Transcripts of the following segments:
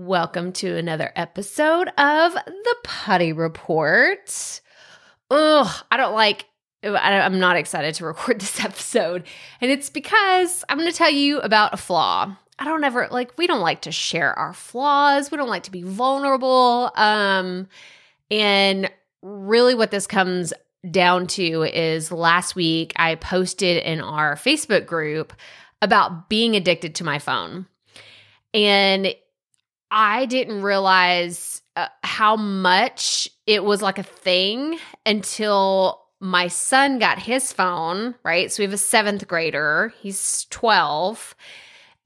Welcome to another episode of the Putty Report. Ugh, I don't like, I'm not excited to record this episode. And it's because I'm going to tell you about a flaw. I don't ever, like, we don't like to share our flaws. We don't like to be vulnerable. Um, and really, what this comes down to is last week I posted in our Facebook group about being addicted to my phone. And I didn't realize uh, how much it was like a thing until my son got his phone, right? So we have a seventh grader, he's 12,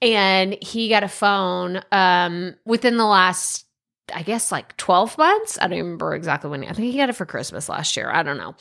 and he got a phone um, within the last, I guess, like 12 months. I don't remember exactly when. I think he got it for Christmas last year. I don't know.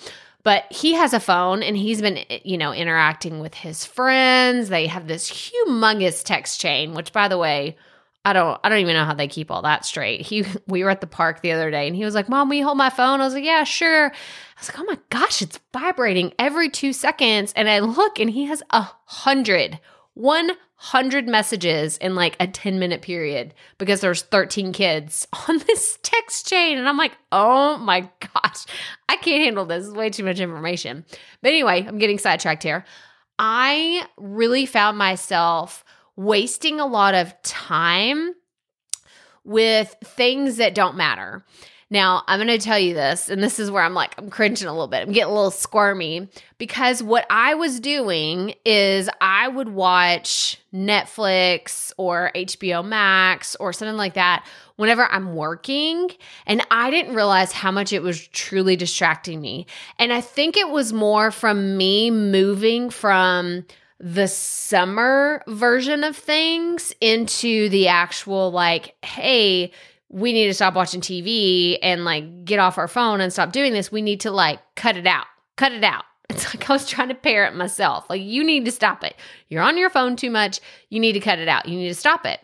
But he has a phone and he's been, you know, interacting with his friends. They have this humongous text chain, which, by the way, I don't I don't even know how they keep all that straight. He we were at the park the other day and he was like, "Mom, you hold my phone?" I was like, "Yeah, sure." I was like, "Oh my gosh, it's vibrating every 2 seconds." And I look and he has a hundred, one hundred messages in like a 10 minute period because there's 13 kids on this text chain and I'm like, "Oh my gosh. I can't handle this. It's way too much information." But anyway, I'm getting sidetracked here. I really found myself wasting a lot of time with things that don't matter. Now, I'm going to tell you this, and this is where I'm like, I'm cringing a little bit. I'm getting a little squirmy because what I was doing is I would watch Netflix or HBO Max or something like that whenever I'm working. And I didn't realize how much it was truly distracting me. And I think it was more from me moving from the summer version of things into the actual like hey we need to stop watching tv and like get off our phone and stop doing this. We need to like cut it out cut it out. It's like i was trying to parent myself. Like you need to stop it. You're on your phone too much. You need to cut it out. You need to stop it.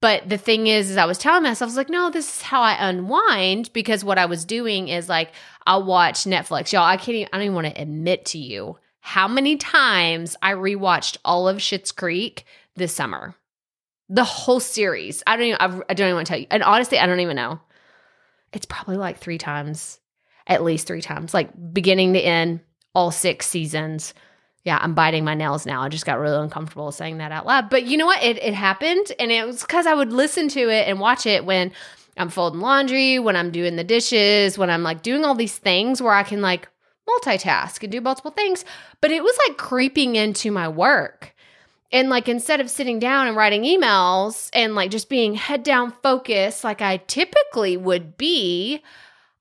But the thing is, is I was telling myself, I was like, no, this is how I unwind because what I was doing is like, I'll watch Netflix. Y'all, I can't even, I don't even want to admit to you how many times I rewatched all of Schitt's Creek this summer. The whole series. I don't even, I don't even want to tell you. And honestly, I don't even know. It's probably like three times, at least three times, like beginning to end, all six seasons. Yeah, I'm biting my nails now. I just got really uncomfortable saying that out loud. But you know what? It, it happened. And it was because I would listen to it and watch it when I'm folding laundry, when I'm doing the dishes, when I'm like doing all these things where I can like multitask and do multiple things. But it was like creeping into my work. And like instead of sitting down and writing emails and like just being head down focused like I typically would be,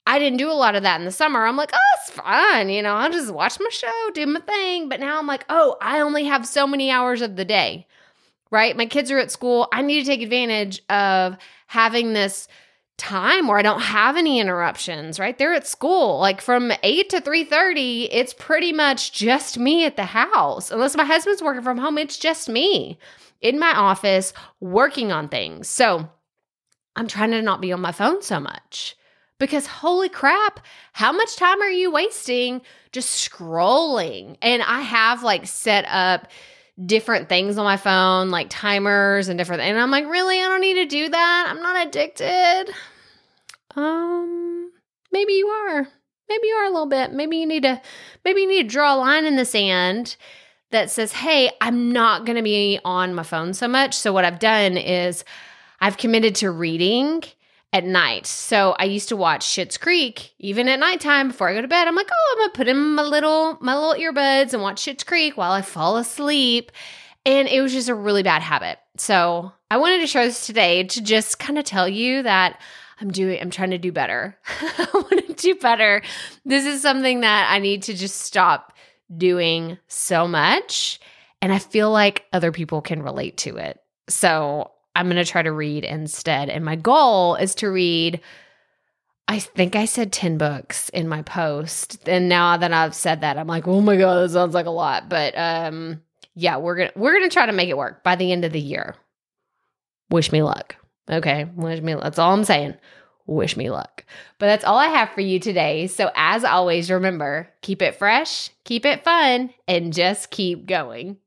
I didn't do a lot of that in the summer. I'm like, oh, it's fine. You know, I'll just watch my show, do my thing. But now I'm like, oh, I only have so many hours of the day, right? My kids are at school. I need to take advantage of having this time where I don't have any interruptions, right? They're at school. Like from 8 to 3:30, it's pretty much just me at the house. Unless my husband's working from home, it's just me in my office working on things. So, I'm trying to not be on my phone so much. Because holy crap, how much time are you wasting just scrolling? And I have like set up different things on my phone, like timers and different. And I'm like, really, I don't need to do that. I'm not addicted. Um, maybe you are. Maybe you are a little bit. Maybe you need to maybe you need to draw a line in the sand that says, "Hey, I'm not going to be on my phone so much." So what I've done is I've committed to reading at night. So I used to watch Schitt's Creek even at nighttime before I go to bed. I'm like, "Oh, I'm to put in my little my little earbuds and watch Schitt's Creek while I fall asleep." And it was just a really bad habit. So I wanted to show this today to just kind of tell you that I'm doing, I'm trying to do better. I want to do better. This is something that I need to just stop doing so much. And I feel like other people can relate to it. So I'm going to try to read instead. And my goal is to read, I think I said 10 books in my post. And now that I've said that, I'm like, oh my God, that sounds like a lot. But um, yeah, we're gonna we're gonna try to make it work by the end of the year. Wish me luck. Okay, wish me. That's all I'm saying. Wish me luck. But that's all I have for you today. So as always, remember, keep it fresh, keep it fun, and just keep going.